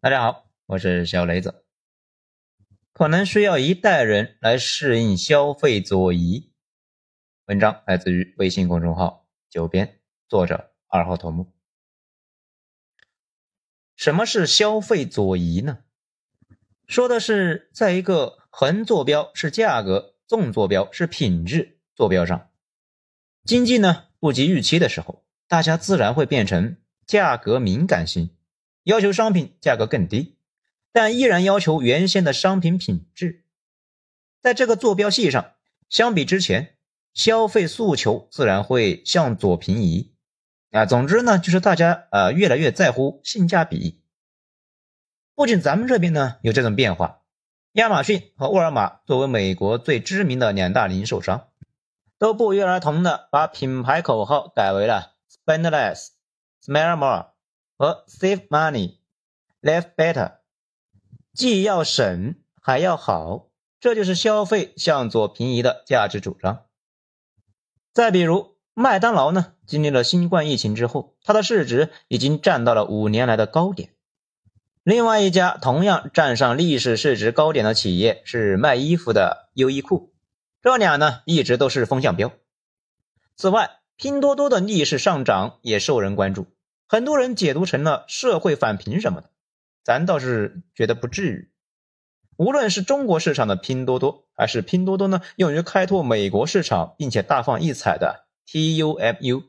大家好，我是小雷子。可能需要一代人来适应消费左移。文章来自于微信公众号“九编”，作者二号头目。什么是消费左移呢？说的是在一个横坐标是价格，纵坐标是品质坐标上，经济呢不及预期的时候，大家自然会变成价格敏感型。要求商品价格更低，但依然要求原先的商品品质。在这个坐标系上，相比之前，消费诉求自然会向左平移。啊，总之呢，就是大家呃越来越在乎性价比。不仅咱们这边呢有这种变化，亚马逊和沃尔玛作为美国最知名的两大零售商，都不约而同的把品牌口号改为了 “Spend less, smell more”。和 save money, live better，既要省还要好，这就是消费向左平移的价值主张。再比如麦当劳呢，经历了新冠疫情之后，它的市值已经站到了五年来的高点。另外一家同样站上历史市值高点的企业是卖衣服的优衣库，这俩呢一直都是风向标。此外，拼多多的逆势上涨也受人关注。很多人解读成了社会返贫什么的，咱倒是觉得不至于。无论是中国市场的拼多多，还是拼多多呢用于开拓美国市场并且大放异彩的 TUMU，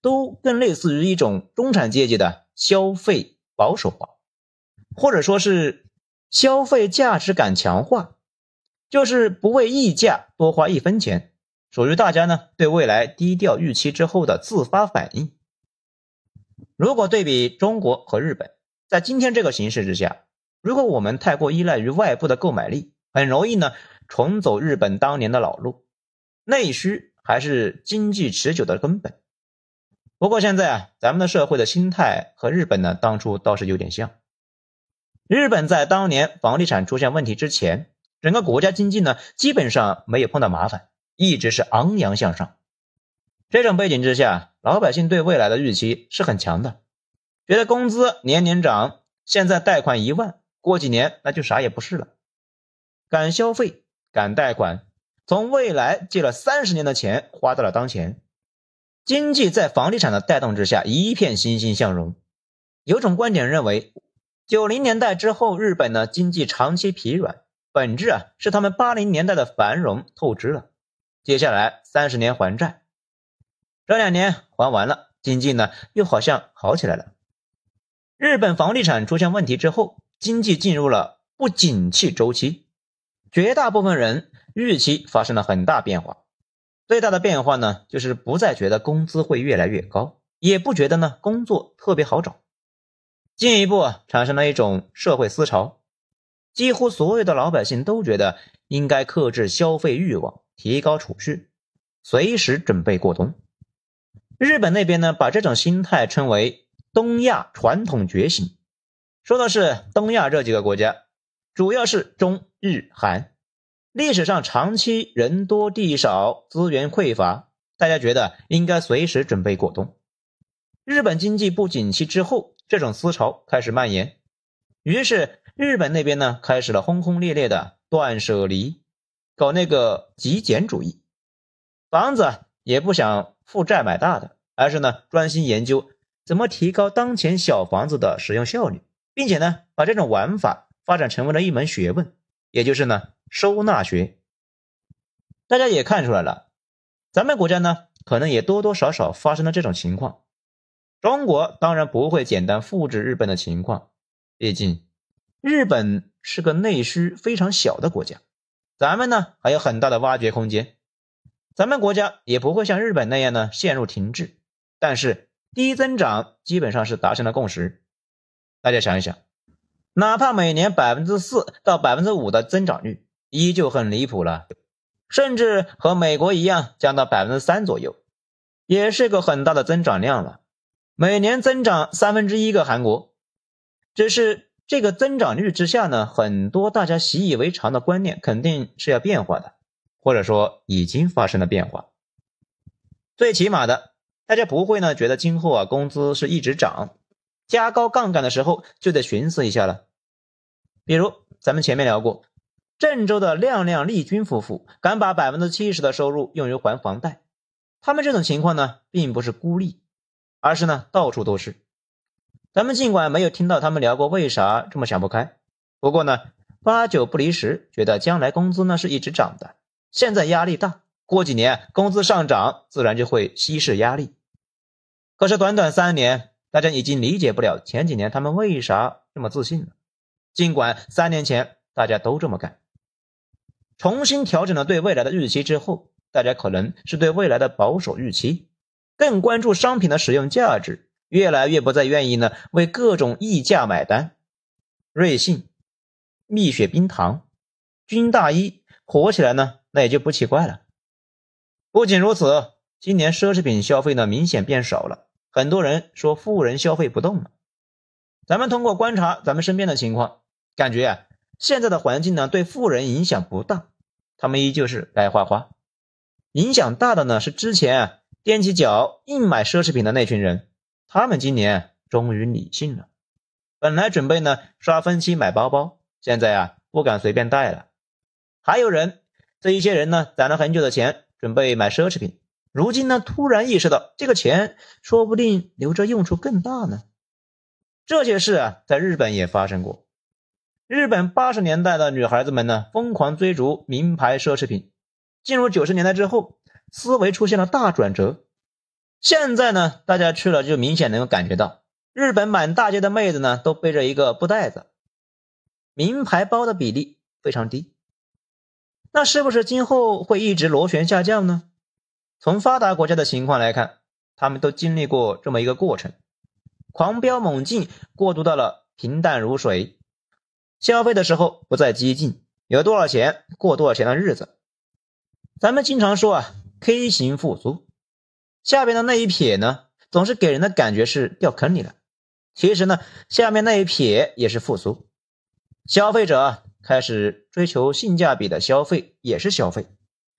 都更类似于一种中产阶级的消费保守化，或者说是消费价值感强化，就是不为溢价多花一分钱，属于大家呢对未来低调预期之后的自发反应。如果对比中国和日本，在今天这个形势之下，如果我们太过依赖于外部的购买力，很容易呢重走日本当年的老路。内需还是经济持久的根本。不过现在啊，咱们的社会的心态和日本呢当初倒是有点像。日本在当年房地产出现问题之前，整个国家经济呢基本上没有碰到麻烦，一直是昂扬向上。这种背景之下，老百姓对未来的预期是很强的，觉得工资年年涨，现在贷款一万，过几年那就啥也不是了。敢消费，敢贷款，从未来借了三十年的钱花到了当前，经济在房地产的带动之下一片欣欣向荣。有种观点认为，九零年代之后日本的经济长期疲软，本质啊是他们八零年代的繁荣透支了，接下来三十年还债。这两年还完了，经济呢又好像好起来了。日本房地产出现问题之后，经济进入了不景气周期，绝大部分人预期发生了很大变化。最大的变化呢，就是不再觉得工资会越来越高，也不觉得呢工作特别好找。进一步产生了一种社会思潮，几乎所有的老百姓都觉得应该克制消费欲望，提高储蓄，随时准备过冬。日本那边呢，把这种心态称为“东亚传统觉醒”，说的是东亚这几个国家，主要是中日韩，历史上长期人多地少，资源匮乏，大家觉得应该随时准备过冬。日本经济不景气之后，这种思潮开始蔓延，于是日本那边呢，开始了轰轰烈烈的断舍离，搞那个极简主义，房子也不想。负债买大的，而是呢专心研究怎么提高当前小房子的使用效率，并且呢把这种玩法发展成为了一门学问，也就是呢收纳学。大家也看出来了，咱们国家呢可能也多多少少发生了这种情况。中国当然不会简单复制日本的情况，毕竟日本是个内需非常小的国家，咱们呢还有很大的挖掘空间。咱们国家也不会像日本那样呢陷入停滞，但是低增长基本上是达成了共识。大家想一想，哪怕每年百分之四到百分之五的增长率，依旧很离谱了，甚至和美国一样降到百分之三左右，也是个很大的增长量了。每年增长三分之一个韩国，只是这个增长率之下呢，很多大家习以为常的观念肯定是要变化的。或者说已经发生了变化，最起码的，大家不会呢觉得今后啊工资是一直涨，加高杠杆的时候就得寻思一下了。比如咱们前面聊过，郑州的亮亮、丽君夫妇敢把百分之七十的收入用于还房贷，他们这种情况呢，并不是孤立，而是呢到处都是。咱们尽管没有听到他们聊过为啥这么想不开，不过呢，八九不离十，觉得将来工资呢是一直涨的，现在压力大，过几年工资上涨，自然就会稀释压力。可是短短三年，大家已经理解不了前几年他们为啥这么自信了。尽管三年前大家都这么干，重新调整了对未来的预期之后，大家可能是对未来的保守预期，更关注商品的使用价值，越来越不再愿意呢为各种溢价买单。瑞幸、蜜雪冰糖、军大衣火起来呢，那也就不奇怪了。不仅如此，今年奢侈品消费呢明显变少了，很多人说富人消费不动了。咱们通过观察咱们身边的情况。感觉啊，现在的环境呢，对富人影响不大，他们依旧是该花花。影响大的呢，是之前啊踮起脚硬买奢侈品的那群人，他们今年终于理性了。本来准备呢刷分期买包包，现在啊不敢随便带了。还有人，这一些人呢攒了很久的钱准备买奢侈品，如今呢突然意识到这个钱说不定留着用处更大呢。这些事啊，在日本也发生过。日本八十年代的女孩子们呢，疯狂追逐名牌奢侈品。进入九十年代之后，思维出现了大转折。现在呢，大家去了就明显能够感觉到，日本满大街的妹子呢，都背着一个布袋子，名牌包的比例非常低。那是不是今后会一直螺旋下降呢？从发达国家的情况来看，他们都经历过这么一个过程：狂飙猛进，过渡到了平淡如水。消费的时候不再激进，有多少钱过多少钱的日子。咱们经常说啊，K 型复苏，下边的那一撇呢，总是给人的感觉是掉坑里了。其实呢，下面那一撇也是复苏，消费者开始追求性价比的消费也是消费，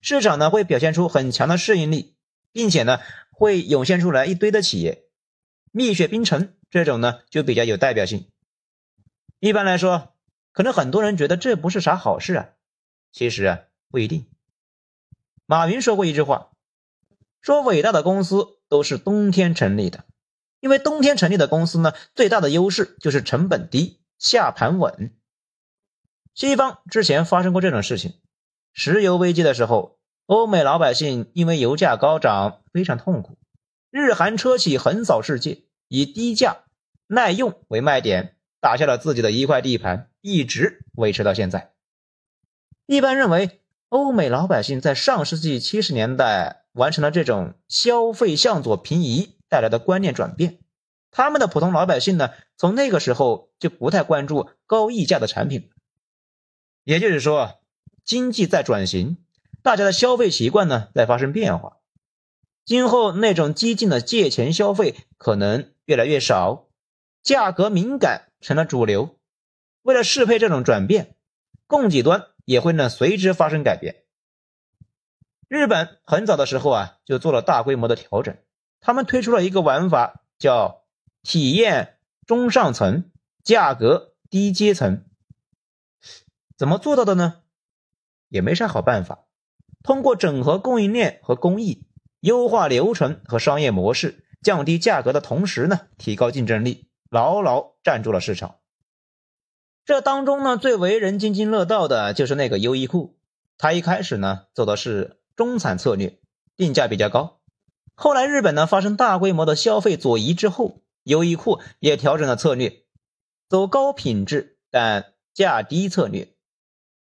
市场呢会表现出很强的适应力，并且呢会涌现出来一堆的企业，蜜雪冰城这种呢就比较有代表性。一般来说。可能很多人觉得这不是啥好事啊，其实啊不一定。马云说过一句话，说伟大的公司都是冬天成立的，因为冬天成立的公司呢，最大的优势就是成本低，下盘稳。西方之前发生过这种事情，石油危机的时候，欧美老百姓因为油价高涨非常痛苦，日韩车企横扫世界，以低价耐用为卖点。打下了自己的一块地盘，一直维持到现在。一般认为，欧美老百姓在上世纪七十年代完成了这种消费向左平移带来的观念转变。他们的普通老百姓呢，从那个时候就不太关注高溢价的产品。也就是说，经济在转型，大家的消费习惯呢在发生变化。今后那种激进的借钱消费可能越来越少。价格敏感成了主流，为了适配这种转变，供给端也会呢随之发生改变。日本很早的时候啊就做了大规模的调整，他们推出了一个玩法，叫体验中上层，价格低阶层。怎么做到的呢？也没啥好办法，通过整合供应链和工艺，优化流程和商业模式，降低价格的同时呢，提高竞争力。牢牢站住了市场。这当中呢，最为人津津乐道的就是那个优衣库。它一开始呢，走的是中产策略，定价比较高。后来日本呢发生大规模的消费左移之后，优衣库也调整了策略，走高品质但价低策略，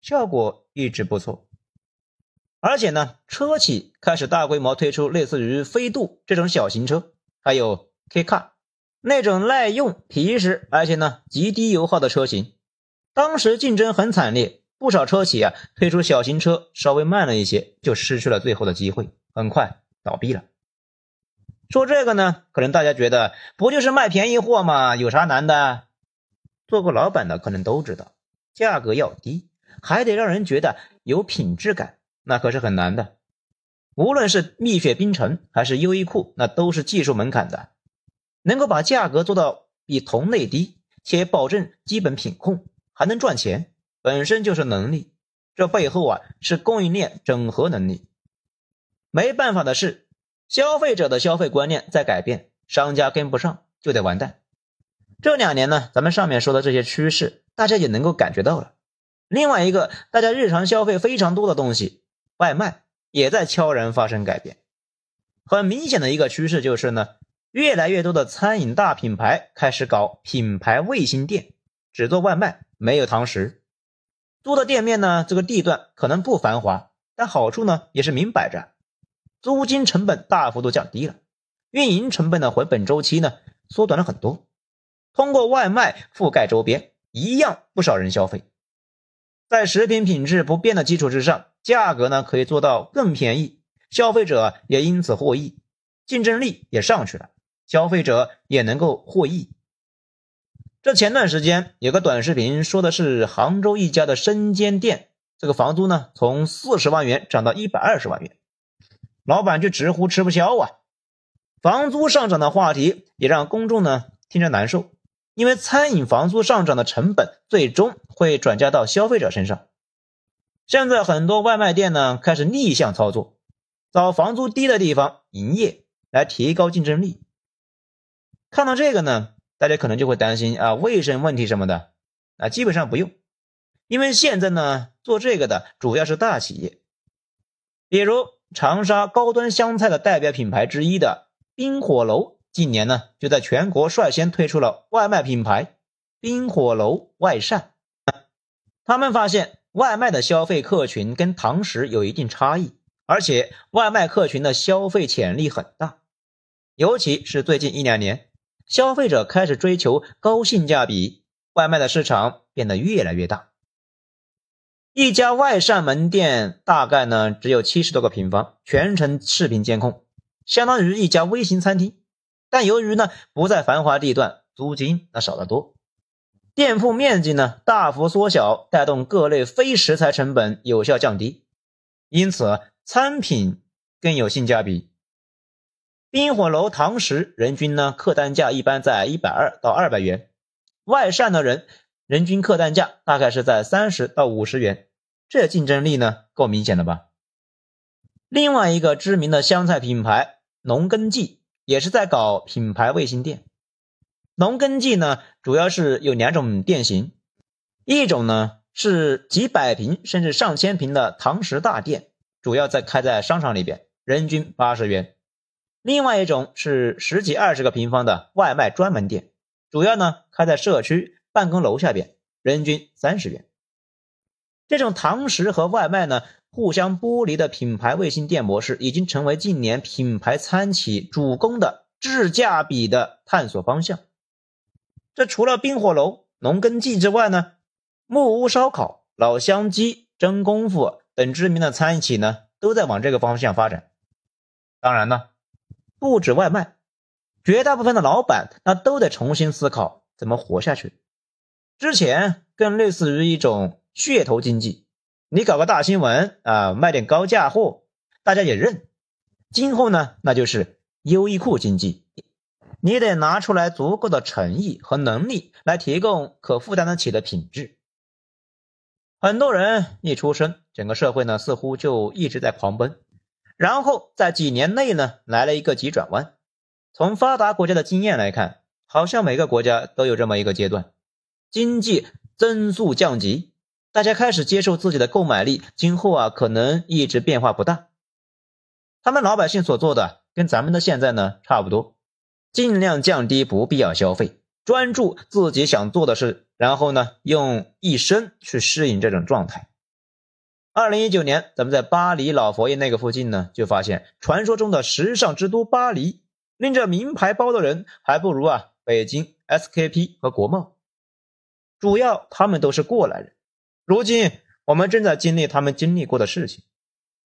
效果一直不错。而且呢，车企开始大规模推出类似于飞度这种小型车，还有 K Car。那种耐用、皮实，而且呢极低油耗的车型，当时竞争很惨烈，不少车企啊推出小型车稍微慢了一些，就失去了最后的机会，很快倒闭了。说这个呢，可能大家觉得不就是卖便宜货吗？有啥难的？做过老板的可能都知道，价格要低，还得让人觉得有品质感，那可是很难的。无论是蜜雪冰城还是优衣库，那都是技术门槛的。能够把价格做到比同类低，且保证基本品控，还能赚钱，本身就是能力。这背后啊是供应链整合能力。没办法的是，消费者的消费观念在改变，商家跟不上就得完蛋。这两年呢，咱们上面说的这些趋势，大家也能够感觉到了。另外一个，大家日常消费非常多的东西，外卖也在悄然发生改变。很明显的一个趋势就是呢，越来越多的餐饮大品牌开始搞品牌卫星店，只做外卖，没有堂食。租的店面呢，这个地段可能不繁华，但好处呢也是明摆着，租金成本大幅度降低了，运营成本的回本周期呢缩短了很多。通过外卖覆盖周边，一样不少人消费。在食品品质不变的基础之上，价格呢可以做到更便宜，消费者也因此获益，竞争力也上去了，消费者也能够获益。这前段时间有个短视频说的是杭州一家的生煎店，这个房租呢从四十万元涨到一百二十万元，老板就直呼吃不消啊。房租上涨的话题也让公众呢听着难受，因为餐饮房租上涨的成本最终会转嫁到消费者身上。现在很多外卖店呢开始逆向操作，找房租低的地方营业来提高竞争力。看到这个呢。大家可能就会担心啊，卫生问题什么的啊，基本上不用，因为现在呢，做这个的主要是大企业，比如长沙高端湘菜的代表品牌之一的冰火楼，近年呢就在全国率先推出了外卖品牌冰火楼外膳。他们发现外卖的消费客群跟堂食有一定差异，而且外卖客群的消费潜力很大，尤其是最近一两年。消费者开始追求高性价比，外卖的市场变得越来越大。一家外膳门店大概呢只有七十多个平方，全程视频监控，相当于一家微型餐厅。但由于呢不在繁华地段，租金那少得多，店铺面积呢大幅缩小，带动各类非食材成本有效降低，因此餐品更有性价比。冰火楼堂食人均呢客单价一般在一百二到二百元，外膳的人人均客单价大概是在三十到五十元，这竞争力呢够明显的吧？另外一个知名的湘菜品牌农耕记也是在搞品牌卫星店。农耕记呢主要是有两种店型，一种呢是几百平甚至上千平的堂食大店，主要在开在商场里边，人均八十元。另外一种是十几二十个平方的外卖专门店，主要呢开在社区办公楼下边，人均三十元。这种堂食和外卖呢互相剥离的品牌卫星店模式，已经成为近年品牌餐企主攻的质价比的探索方向。这除了冰火楼、农耕记之外呢，木屋烧烤、老乡鸡、真功夫等知名的餐饮企呢，都在往这个方向发展。当然呢。不止外卖，绝大部分的老板那都得重新思考怎么活下去。之前更类似于一种噱头经济，你搞个大新闻啊，卖点高价货，大家也认。今后呢，那就是优衣库经济，你得拿出来足够的诚意和能力来提供可负担得起的品质。很多人一出生，整个社会呢似乎就一直在狂奔。然后在几年内呢，来了一个急转弯。从发达国家的经验来看，好像每个国家都有这么一个阶段，经济增速降级，大家开始接受自己的购买力今后啊可能一直变化不大。他们老百姓所做的跟咱们的现在呢差不多，尽量降低不必要消费，专注自己想做的事，然后呢用一生去适应这种状态。二零一九年，咱们在巴黎老佛爷那个附近呢，就发现传说中的时尚之都巴黎，拎着名牌包的人还不如啊北京 SKP 和国贸。主要他们都是过来人，如今我们正在经历他们经历过的事情。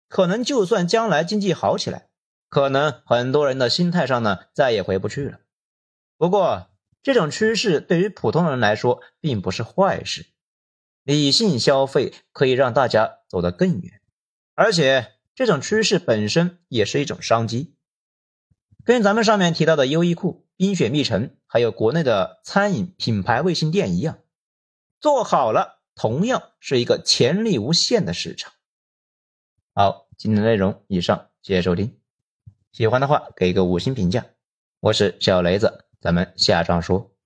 可能就算将来经济好起来，可能很多人的心态上呢再也回不去了。不过这种趋势对于普通人来说并不是坏事。理性消费可以让大家走得更远，而且这种趋势本身也是一种商机。跟咱们上面提到的优衣库冰雪蜜城，还有国内的餐饮品牌卫星店一样，做好了，同样是一个潜力无限的市场。好，今天的内容以上，谢谢收听。喜欢的话给个五星评价。我是小雷子，咱们下章说。